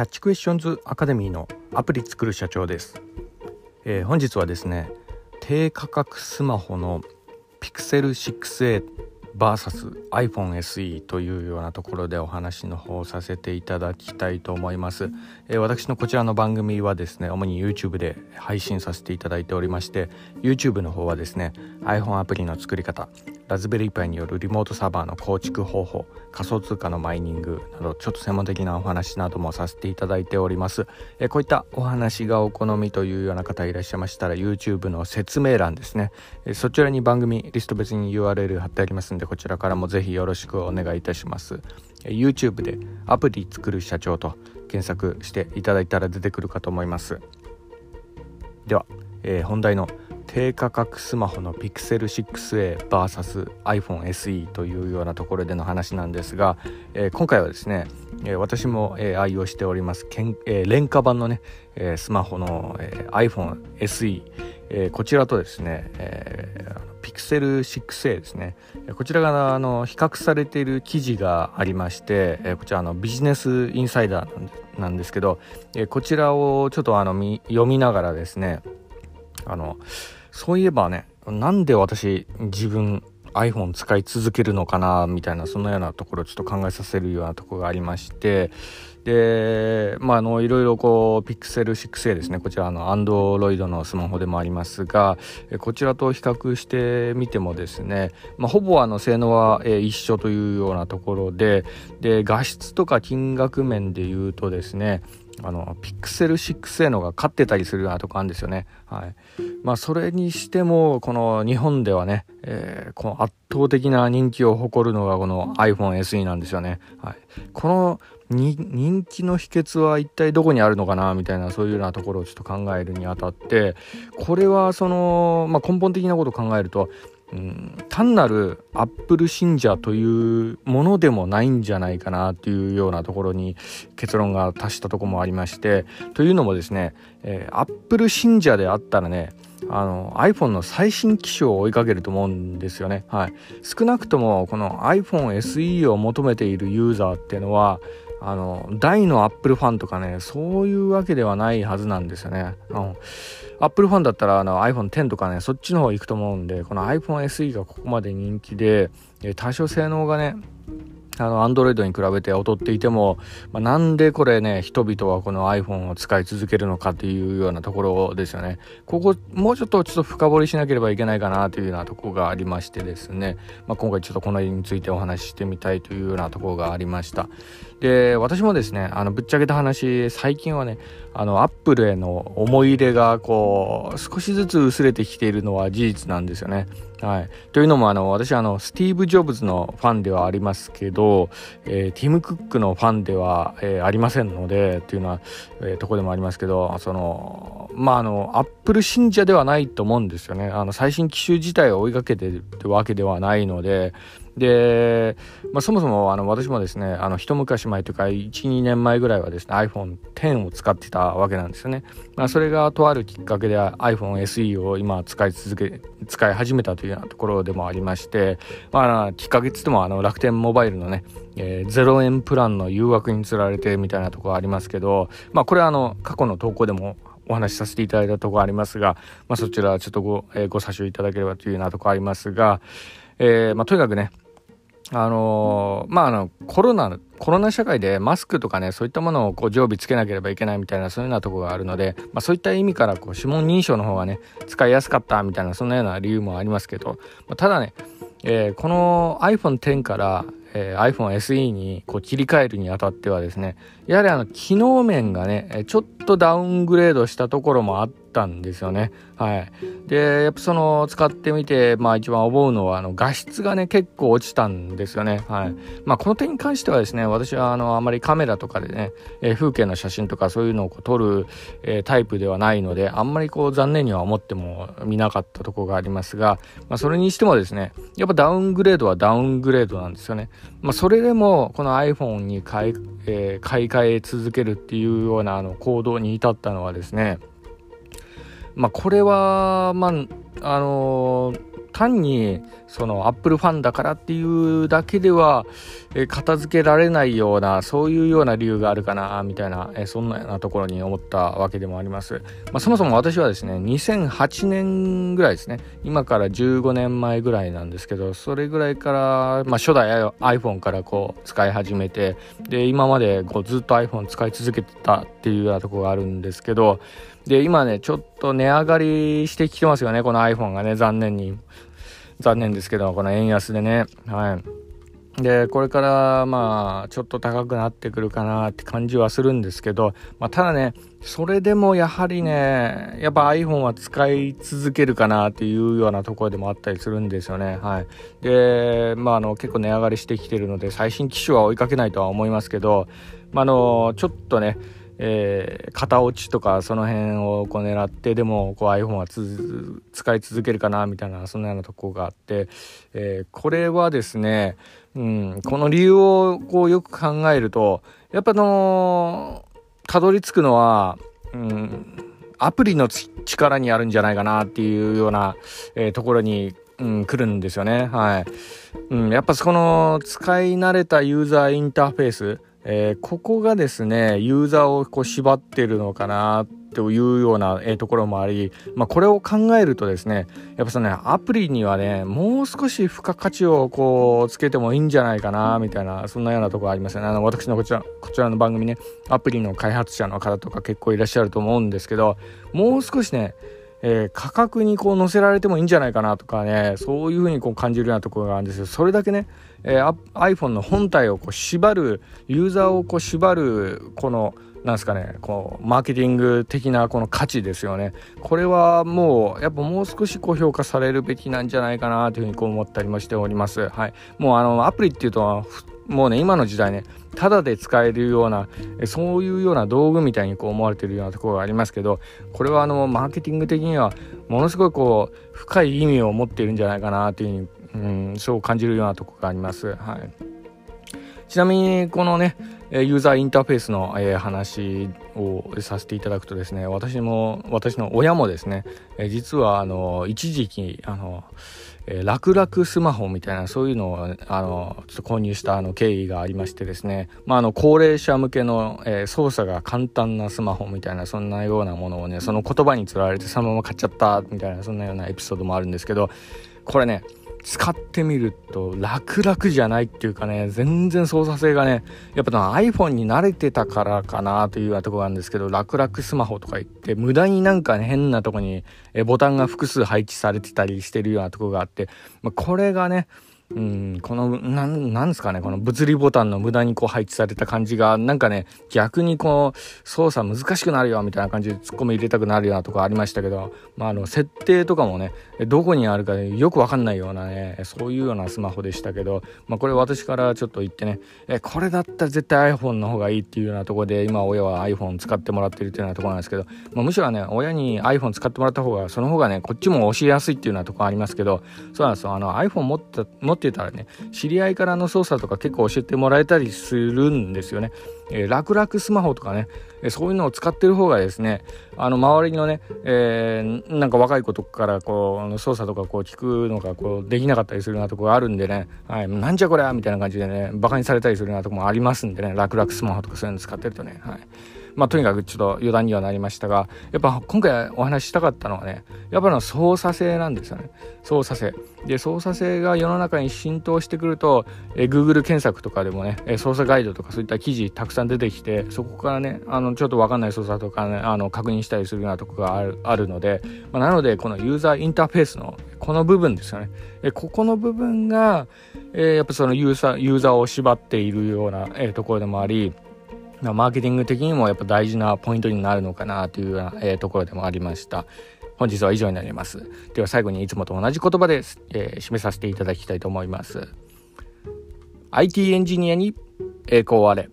キャッチクエスチョンズアカデミーのアプリ作る社長です、えー、本日はですね低価格スマホの Pixel 6a VSiPhone SE というようなところでお話の方をさせていただきたいと思います、えー、私のこちらの番組はですね主に YouTube で配信させていただいておりまして YouTube の方はですね iPhone アプリの作り方ラズベリーパイによるリモートサーバーの構築方法仮想通貨のマイニングなどちょっと専門的なお話などもさせていただいております。えこういったお話がお好みというような方いらっしゃいましたら YouTube の説明欄ですね。えそちらに番組リスト別に URL 貼ってありますんでこちらからもぜひよろしくお願いいたします。YouTube でアプリ作る社長と検索していただいたら出てくるかと思います。では、えー、本題の低価格スマホの Pixel 6AVSiPhone SE というようなところでの話なんですが、えー、今回はですね、えー、私も、えー、愛用しておりますけん、え廉価版のね、えスマホの、え iPhone SE、えこちらとですね、えー、Pixel 6A ですねこちらがあの比較されている記事がありまして、こちらのビジネスインサイダーなんですけど、こちらをちょっとあの読みながらですねあのそういえばねなんで私自分 iPhone 使い続けるのかなみたいなそのようなところをちょっと考えさせるようなところがありましてでまああのいろいろこう Pixel 6a ですねこちらの Android のスマホでもありますがこちらと比較してみてもですね、まあ、ほぼあの性能は一緒というようなところでで画質とか金額面で言うとですねあの、ピクセル 6A のが勝ってたりするようなとこあるんですよね。はい。まあ、それにしても、この日本ではね、えー、この圧倒的な人気を誇るのがこの iPhone SE なんですよね。はい。この人気の秘訣は一体どこにあるのかなみたいなそういうようなところをちょっと考えるにあたってこれはその、まあ、根本的なことを考えるとうん、単なるアップル信者というものでもないんじゃないかなというようなところに結論が達したところもありましてというのもですね、えー、アップル信者であったらねあの iPhone の最新機種を追いかけると思うんですよね。はい、少なくともこの iPhone SE を求めているユーザーっていうのはあの大のアップルファンとかねそういうわけではないはずなんですよね。あのアップルファンだったらあの iPhone10 とかねそっちの方行くと思うんでこの iPhone SE がここまで人気で多少性能がねあの、アンドロイドに比べて劣っていても、まあ、なんでこれね、人々はこの iPhone を使い続けるのかっていうようなところですよね。ここ、もうちょっとちょっと深掘りしなければいけないかなというようなとこがありましてですね、まあ、今回ちょっとこの辺についてお話ししてみたいというようなとこがありました。で、私もですね、あの、ぶっちゃけた話、最近はね、あの、アップルへの思い入れが、こう、少しずつ薄れてきているのは事実なんですよね。はい。というのも、あの、私、あの、スティーブ・ジョブズのファンではありますけど、えー、ティム・クックのファンでは、えー、ありませんので、というのは、えー、とこでもありますけど、その、まあ、あの、アップル信者ではないと思うんですよね。あの、最新機種自体を追いかけてるわけではないので、で、まあ、そもそもあの私もですねあの一昔前というか12年前ぐらいはですね iPhone10 を使ってたわけなんですよね、まあ、それがとあるきっかけで iPhone SE を今使い続け使い始めたというようなところでもありまして、まあ、きっかけっつってもあの楽天モバイルのね、えー、0円プランの誘惑につられてみたいなところありますけど、まあ、これはあの過去の投稿でもお話しさせていただいたところありますが、まあ、そちらちょっとご,、えー、ご査証いただければというようなところありますが、えーまあ、とにかくねあのー、まあ、あの、コロナ、コロナ社会でマスクとかね、そういったものをこう常備つけなければいけないみたいな、そういうようなとこがあるので、まあ、そういった意味からこう指紋認証の方がね、使いやすかったみたいな、そんなような理由もありますけど、まあ、ただね、えー、この iPhone X から、えー、iPhone SE にこう切り替えるにあたってはですね、やはりあの、機能面がね、ちょっとダウングレードしたところもあったんですよね。はい。で、やっぱその使ってみて、まあ一番思うのは、あの画質がね、結構落ちたんですよね。はい。まあこの点に関してはですね、私はあの、あまりカメラとかでね、えー、風景の写真とかそういうのをこう撮る、えー、タイプではないので、あんまりこう残念には思っても見なかったとこがありますが、まあそれにしてもですね、やっぱダウングレードはダウングレードなんですよね。まあそれでも、この iPhone に買い、えー、買い替え続けるっていうようなあの行動に至ったのはですね、まあ、これは、まあ、あの、単にそのアップルファンだからっていうだけでは、え片付けられないようなそういうような理由があるかなみたいな、えそんなようなところに思ったわけでもあります、まあ、そもそも私はですね2008年ぐらいですね今から15年前ぐらいなんですけどそれぐらいから、まあ、初代 iPhone からこう使い始めてで今までこうずっと iPhone 使い続けてたっていうようなとこがあるんですけどで今ねちょっと値上がりしてきてますよねこの iPhone がね残念に残念ですけど、この円安でね。はい。で、これからまあ、ちょっと高くなってくるかなって感じはするんですけど、まあ、ただね、それでもやはりね、やっぱ iPhone は使い続けるかなっていうようなところでもあったりするんですよね。はい。で、まあ、あの、結構値上がりしてきてるので、最新機種は追いかけないとは思いますけど、まあ、あの、ちょっとね、えー、型落ちとかその辺をこう狙ってでもこう iPhone は使い続けるかなみたいなそんなようなとこがあって、えー、これはですね、うん、この理由をこうよく考えるとやっぱのたどり着くのは、うん、アプリの力にあるんじゃないかなっていうような、えー、ところにうん、来るんですよね。はい。うん、やっぱその使い慣れたユーザーインターフェース、えー、ここがですねユーザーをこう縛ってるのかなというような、えー、ところもあり、まあ、これを考えるとですねやっぱそのねアプリにはねもう少し付加価値をこうつけてもいいんじゃないかなみたいなそんなようなところありますよね。あの私のこちらこちらの番組ねアプリの開発者の方とか結構いらっしゃると思うんですけどもう少しねえー、価格にこう載せられてもいいんじゃないかなとかねそういうふうにこう感じるようなところがあるんですよ。それだけね、えー、iPhone の本体をこう縛るユーザーをこう縛るこのなんですかねこうマーケティング的なこの価値ですよね。これはもうやっぱもう少しこう評価されるべきなんじゃないかなというふうにこう思ったりもしております。はい。もうあのアプリっていうともうね今の時代ねただで使えるようなそういうような道具みたいにこう思われてるようなところがありますけどこれはあのマーケティング的にはものすごいこう深い意味を持っているんじゃないかなというふうに、うん、そう感じるようなところがあります。はい、ちなみにこのねユーザーインターフェースの、話をさせていただくとですね私も私の親もですね、実はあの一時期あのえー、楽々スマホみたいなそういうのをあのちょっと購入したあの経緯がありましてですね、まあ、あの高齢者向けの、えー、操作が簡単なスマホみたいなそんなようなものをねその言葉につられてそのまま買っちゃったみたいなそんなようなエピソードもあるんですけどこれね使ってみると楽々じゃないっていうかね全然操作性がねやっぱ iPhone に慣れてたからかなというようなところなんですけど楽々スマホとか言って無駄になんかね変なとこにボタンが複数配置されてたりしてるようなとこがあって、まあ、これがねうん、この、なん、なんですかね、この物理ボタンの無駄にこう配置された感じが、なんかね、逆にこう、操作難しくなるよ、みたいな感じで突っ込み入れたくなるようなとこありましたけど、まあ、あの、設定とかもね、どこにあるかよくわかんないようなね、そういうようなスマホでしたけど、まあ、これ私からちょっと言ってね、え、これだったら絶対 iPhone の方がいいっていうようなとこで、今親は iPhone 使ってもらってるっていうようなとこなんですけど、まあ、むしろね、親に iPhone 使ってもらった方が、その方がね、こっちも教えやすいっていうようなとこありますけど、そうなんですよ、あの、iPhone 持った、持ってたらね、知り合いからの操作とか結構教えてもらえたりするんですよね。えー、楽々スマホとかね、そういうのを使ってる方がですね、あの周りのね、えー、なんか若い子とかからこう操作とかこう聞くのがこうできなかったりするようなとこがあるんでね、はい、なんじゃこりゃみたいな感じでね、バカにされたりするようなとこもありますんでね、楽々スマホとかそういうの使ってるとね、はい。まあ、とにかくちょっと余談にはなりましたが、やっぱ今回お話ししたかったのはね、やっぱの操作性なんですよね。操作性。で、操作性が世の中に浸透してくると、え Google 検索とかでもね、え操作ガイドとかそういった記事たくさん出てきて、そこからね、あの、ちょっとわかんない操作とかね、あの、確認したりするようなとこがあるあるので、まあ、なので、このユーザーインターフェースのこの部分ですよね。えここの部分が、えー、やっぱそのユーザー、ユーザーを縛っているような、えー、ところでもあり、マーケティング的にもやっぱ大事なポイントになるのかなというような、えー、ところでもありました。本日は以上になります。では最後にいつもと同じ言葉で、えー、締めさせていただきたいと思います。IT エンジニアに栄光あれ。